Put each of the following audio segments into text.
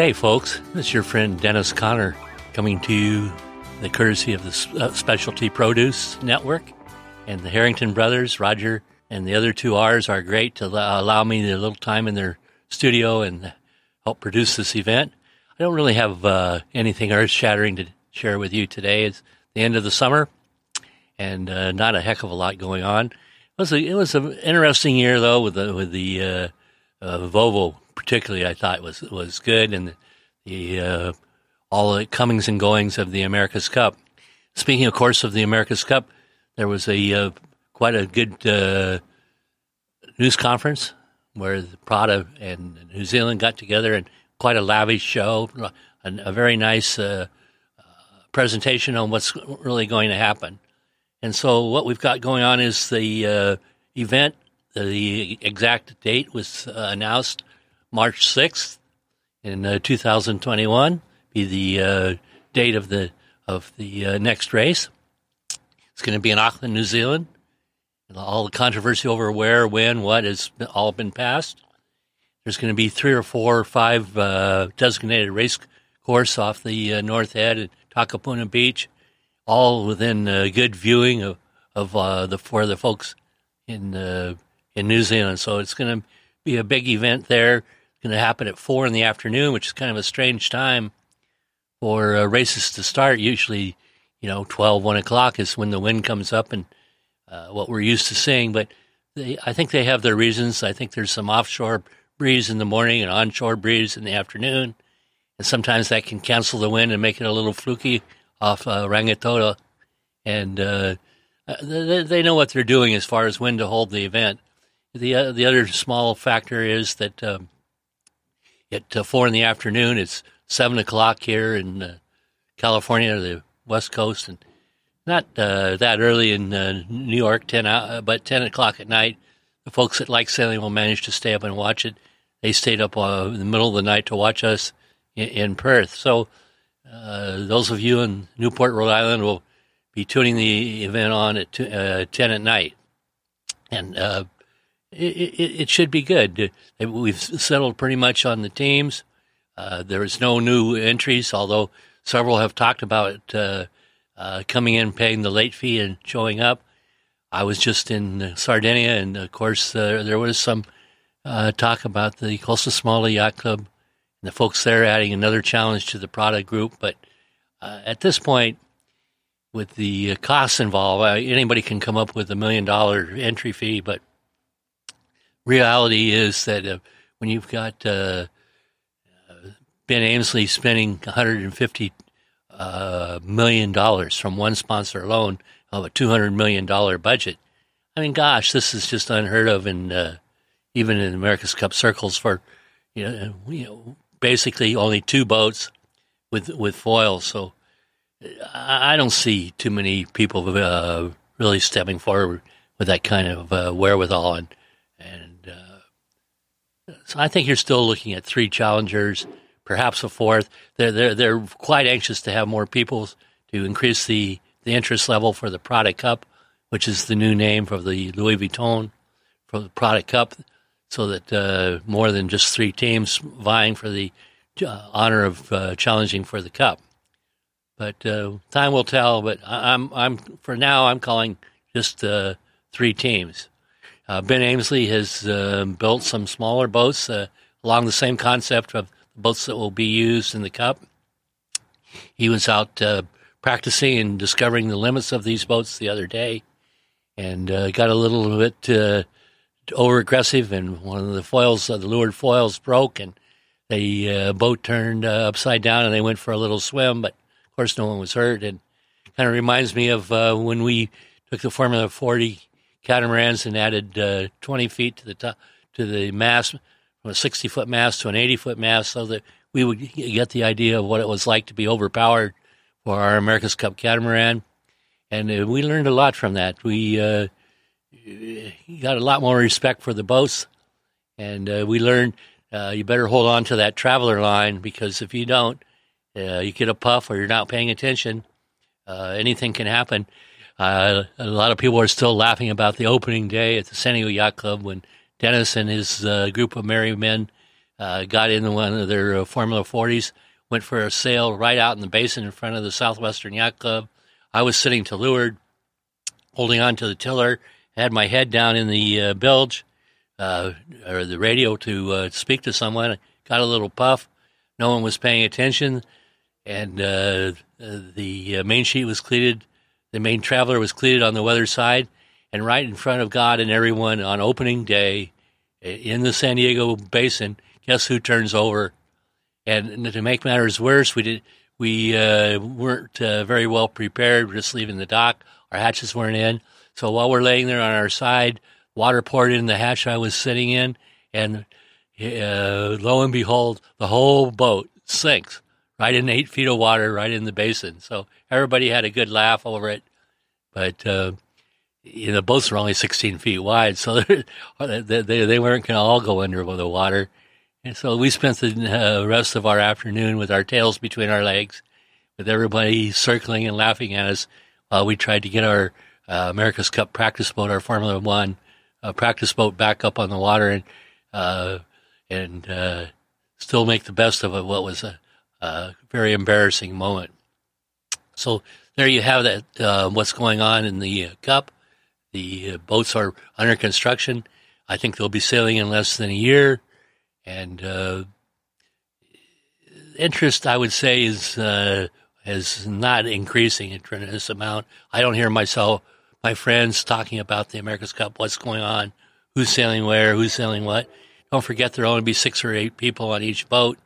G'day, folks. This is your friend Dennis Conner coming to you the courtesy of the uh, Specialty Produce Network and the Harrington brothers, Roger and the other two R's are great to allow me a little time in their studio and help produce this event. I don't really have uh, anything earth shattering to share with you today. It's the end of the summer and uh, not a heck of a lot going on. It was it was an interesting year though with the with the uh, uh Volvo particularly I thought was was good, and the, uh, all the comings and goings of the America's Cup. Speaking, of course, of the America's Cup, there was a uh, quite a good uh, news conference where Prada and New Zealand got together and quite a lavish show, a, a very nice uh, uh, presentation on what's really going to happen. And so, what we've got going on is the uh, event. The exact date was announced March 6th in uh, 2021 be the uh, date of the of the uh, next race. It's going to be in Auckland, New Zealand. All the controversy over where, when, what has all been passed. There's going to be three or four or five uh, designated race course off the uh, North Head at Takapuna Beach, all within uh, good viewing of of the for the folks in in New Zealand. So it's going to be a big event there going to happen at four in the afternoon, which is kind of a strange time for uh, races to start. Usually, you know, 12, 1 o'clock is when the wind comes up and uh, what we're used to seeing. But they, I think they have their reasons. I think there's some offshore breeze in the morning and onshore breeze in the afternoon. And sometimes that can cancel the wind and make it a little fluky off uh, Rangitoto. And uh, uh, they, they, know what they're doing as far as when to hold the event. The, uh, the other small factor is that um, at uh, four in the afternoon. It's seven o'clock here in uh, California, the West Coast, and not uh, that early in uh, New York. Ten, uh, but ten o'clock at night. The folks that like sailing will manage to stay up and watch it. They stayed up uh, in the middle of the night to watch us in, in Perth. So those of you in Newport, Rhode Island, will be tuning the event on at t- ten at night, and it, it, should be good. We've settled pretty much on the teams. Uh, there is no new entries, although several have talked about uh, uh, coming in, paying the late fee, and showing up. I was just in Sardinia, and of course, uh, there was some uh, talk about the Costa Smeralda Yacht Club and the folks there adding another challenge to the Prada group. But uh, at this point, with the costs involved, anybody can come up with a million dollar entry fee, but reality is that uh, when you've got uh, Ben Ainslie spending 150 uh, million dollars from one sponsor alone of a 200 million dollar budget, I mean, gosh, this is just unheard of in uh, even in America's Cup circles for you know, you know basically only two boats with with foils. So I don't see too many people uh, really stepping forward with that kind of uh, wherewithal and and so I think you're still looking at three challengers, perhaps a fourth. They're they're they're quite anxious to have more people to increase the the interest level for the Prada Cup, which is the new name for the Louis Vuitton for the Prada Cup, so that uh, more than just three teams vying for the uh, honor of uh, challenging for the cup. But uh, time will tell. But I'm I'm for now I'm calling just uh, three teams. Uh, ben Ainslie has uh, built some smaller boats uh, along the same concept of boats that will be used in the Cup. He was out uh, practicing and discovering the limits of these boats the other day, and uh, got a little bit uh, over aggressive, and one of the foils, the leeward foils, broke, and the boat turned upside down and they went for a little swim, but of course no one was hurt. And kind of reminds me of when we took the Formula 40 catamarans and added uh, 20 feet to the top to the mast from a 60 foot mast to an 80 foot mast, so that we would get the idea of what it was like to be overpowered for our America's Cup catamaran. And uh, we learned a lot from that. We uh, got a lot more respect for the boats, and uh, we learned uh, you better hold on to that traveler line because if you don't, uh, you get a puff or you're not paying attention. Anything can happen. Uh, a lot of people are still laughing about the opening day at the San Diego Yacht Club when Dennis and his uh, group of merry men got in one of their Formula 40s, went for a sail right out in the basin in front of the Southwestern Yacht Club. I was sitting to leeward, holding on to the tiller, had my head down in the bilge uh, or the radio to uh, speak to someone. Got a little puff. No one was paying attention, and uh, the uh, main sheet was cleated. The main traveler was cleated on the weather side, and right in front of God and everyone on opening day in the San Diego Basin. Guess who turns over? And to make matters worse, we did we uh, weren't uh, very well prepared. We're just leaving the dock. Our hatches weren't in. So while we're laying there on our side, water poured in the hatch I was sitting in, and uh, lo and behold, the whole boat sinks right in eight feet of water, right in the basin. So everybody had a good laugh over it, but uh, you know, the boats were only 16 feet wide, so they, they, they weren't going to all go under the water. And so we spent the uh, rest of our afternoon with our tails between our legs, with everybody circling and laughing at us while we tried to get our uh, America's Cup practice boat, our Formula One, a practice boat back up on the water and uh, and uh, still make the best of it. What was a, a, very embarrassing moment. So there you have that. Uh, what's going on in the uh, cup? The uh, boats are under construction. I think they'll be sailing in less than a year, and uh, interest, I would say, is is not increasing in tremendous amount. I don't hear myself my friends talking about the America's Cup, what's going on, who's sailing where, who's sailing what. Don't forget there'll only be six or eight people on each boat,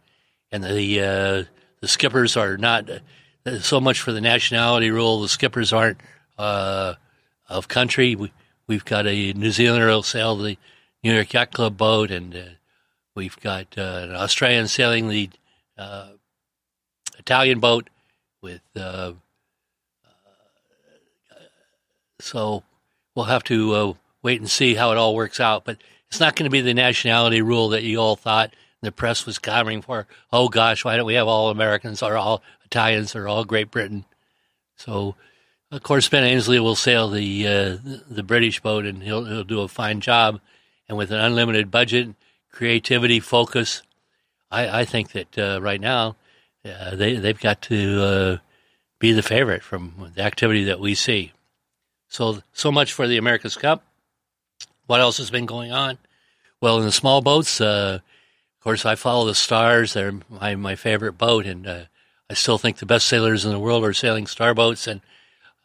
and the uh, the skippers are not uh, so much for the nationality rule. The skippers aren't uh, of country. We, we've got a New Zealander who'll sail the New York Yacht Club boat, and uh, we've got uh, an Australian sailing the uh, Italian boat with so we'll have to uh, wait and see how it all works out. But it's not going to be the nationality rule that you all thought the press was clamoring for. Oh gosh, why don't we have all Americans or all Italians or all Great Britain? So, of course, Ben Ainslie will sail the uh, the British boat, and he'll he'll do a fine job. And with an unlimited budget, creativity, focus, I, I think that uh, right now uh, they they've got to uh, be the favorite from the activity that we see. So so much for the America's Cup. What else has been going on? Well, in the small boats, uh, course, I follow the stars. They're my my favorite boat, and uh, I still think the best sailors in the world are sailing star boats. And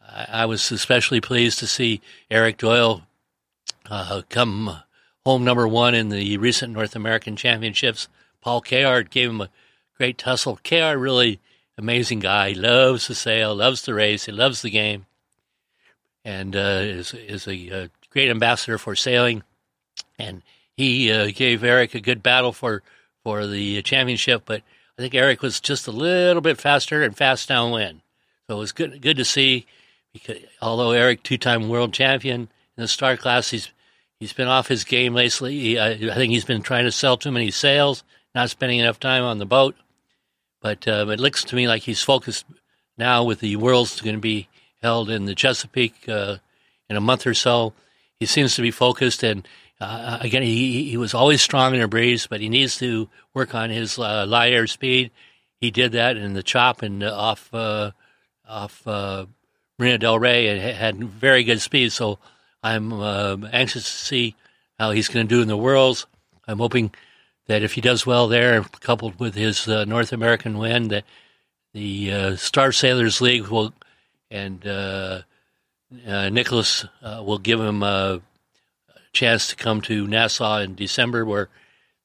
I, I was especially pleased to see Eric Doyle uh, come home number one in the recent North American Championships. Paul Cayard gave him a great tussle. Cayard really amazing guy. He loves to sail, loves to race, he loves the game and uh, is is a, uh, great ambassador for sailing. And he uh, gave Eric a good battle for for the championship, but I think Eric was just a little bit faster and fast downwind. So it was good good to see. Because although Eric, two time world champion in the star class, he's he's been off his game lately. He, I, I, think he's been trying to sell too many sails, not spending enough time on the boat. But uh, it looks to me like he's focused now with the world's going to be held in the Chesapeake uh, in a month or so. He seems to be focused, and uh, again, he he was always strong in a breeze, but he needs to work on his uh, light air speed. He did that in the chop and uh, off uh, off uh, Marina Del Rey, and had very good speed. So I'm uh, anxious to see how he's going to do in the Worlds. I'm hoping that if he does well there, coupled with his North American win, that the Star Sailors League will and uh, uh, Nicholas uh, will give him a chance to come to Nassau in December, where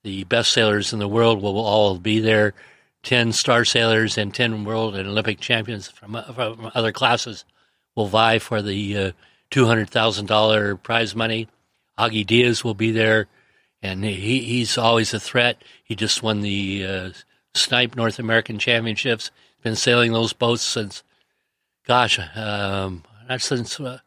The best sailors in the world will all be there. 10 star sailors and 10 world and Olympic champions from, from other classes will vie for the uh, $200,000 prize money. Augie Diaz will be there, and he, he's always a threat. He just won the uh, Snipe North American Championships. Been sailing those boats since, gosh, um, not since, uh,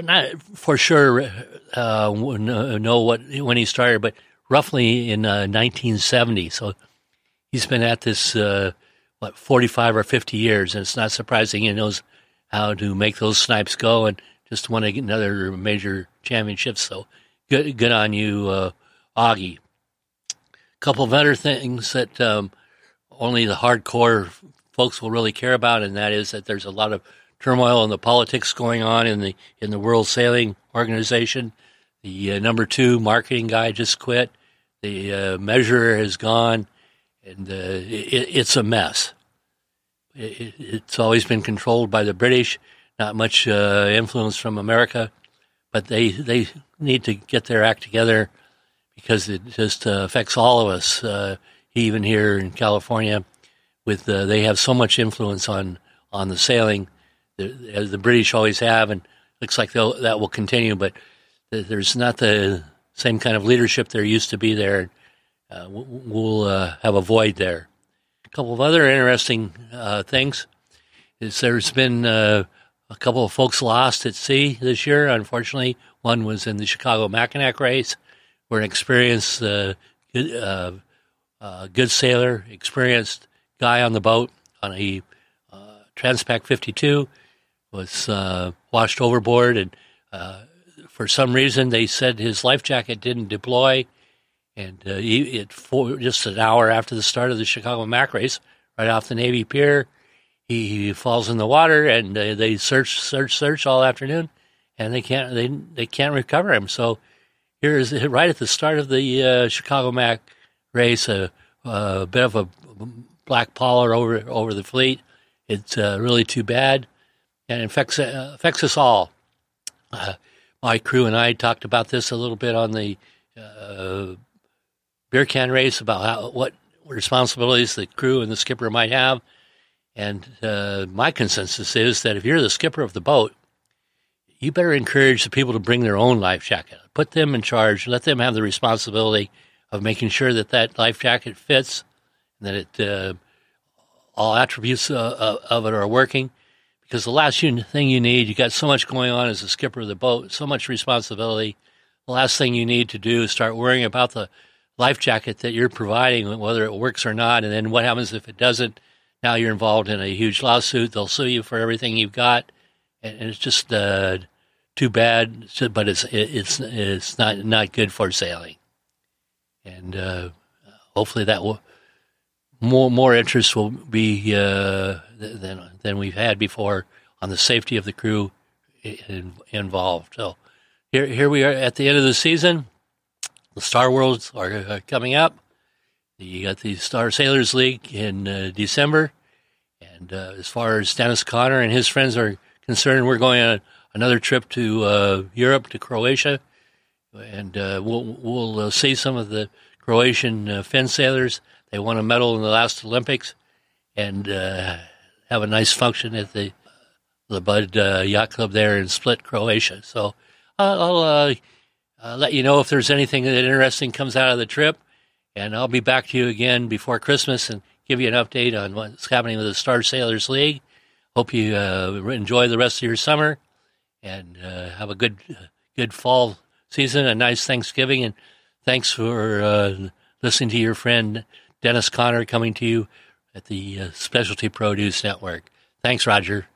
not for sure uh, know what when he started, but roughly in 1970. Uh, so he's been at this uh, what 45 or 50 years, and it's not surprising he knows how to make those snipes go and just won another major championship. So good, good on you, uh, Augie. A couple of other things that um, only the hardcore folks will really care about, and that is that there's a lot of turmoil in the politics going on in the in the World Sailing Organization. The uh, number two marketing guy just quit. The uh, measurer has gone, and uh, it, it's a mess. It, it's always been controlled by the British. Not much uh, influence from America, but they they need to get their act together because it just uh, affects all of us. Uh, even here in California, with they have so much influence on on the sailing as the British always have, and looks like that will continue. But there's not the same kind of leadership there used to be there. Uh, we'll uh, have a void there. A couple of other interesting uh, things is there's been uh, a couple of folks lost at sea this year. Unfortunately, one was in the Chicago Mackinac race, where an experienced, uh, good, uh, good sailor, experienced guy on the boat on a Transpac 52 was uh, washed overboard, and uh, for some reason they said his life jacket didn't deploy. And uh, he, it just an hour after the start of the Chicago Mac race, right off the Navy Pier, he, he falls in the water, and uh, they search, search, search all afternoon, and they can't they they can't recover him. So here is right at the start of the uh, Chicago Mac race, a, a bit of a black pallor over over the fleet. It's uh, really too bad and affects uh, affects us all. Uh, my crew and I talked about this a little bit on the uh, beer can race about how what responsibilities the crew and the skipper might have. And uh, my consensus is that if you're the skipper of the boat, you better encourage the people to bring their own life jacket. Put them in charge. Let them have the responsibility of making sure that that life jacket fits, and that it uh, all attributes uh, of it are working because the last thing you need, you got so much going on as a skipper of the boat, so much responsibility. The last thing you need to do is start worrying about the life jacket that you're providing, whether it works or not. And then what happens if it doesn't? Now you're involved in a huge lawsuit. They'll sue you for everything you've got, and it's just uh, too bad. But it's it's it's not not good for sailing, and uh, hopefully that will more more interest will be uh, than than we've had before on the safety of the crew in, involved. So here here we are at the end of the season. The Star Worlds are uh, coming up. You got the Star Sailors League in uh, December, and uh, as far as Dennis Conner and his friends are concerned, we're going on another trip to uh, Europe to Croatia, and uh, we'll we'll see some of the Croatian Finn sailors they won a medal in the last Olympics, and uh, have a nice function at the the Bud uh, Yacht Club there in Split, Croatia. So I'll uh, uh, let you know if there's anything that interesting comes out of the trip, and I'll be back to you again before Christmas and give you an update on what's happening with the Star Sailors League. Hope you uh, enjoy the rest of your summer and uh, have a good good fall season, a nice Thanksgiving, and thanks for listening to your friend Dennis Conner coming to you at the uh, Specialty Produce Network. Thanks, Roger.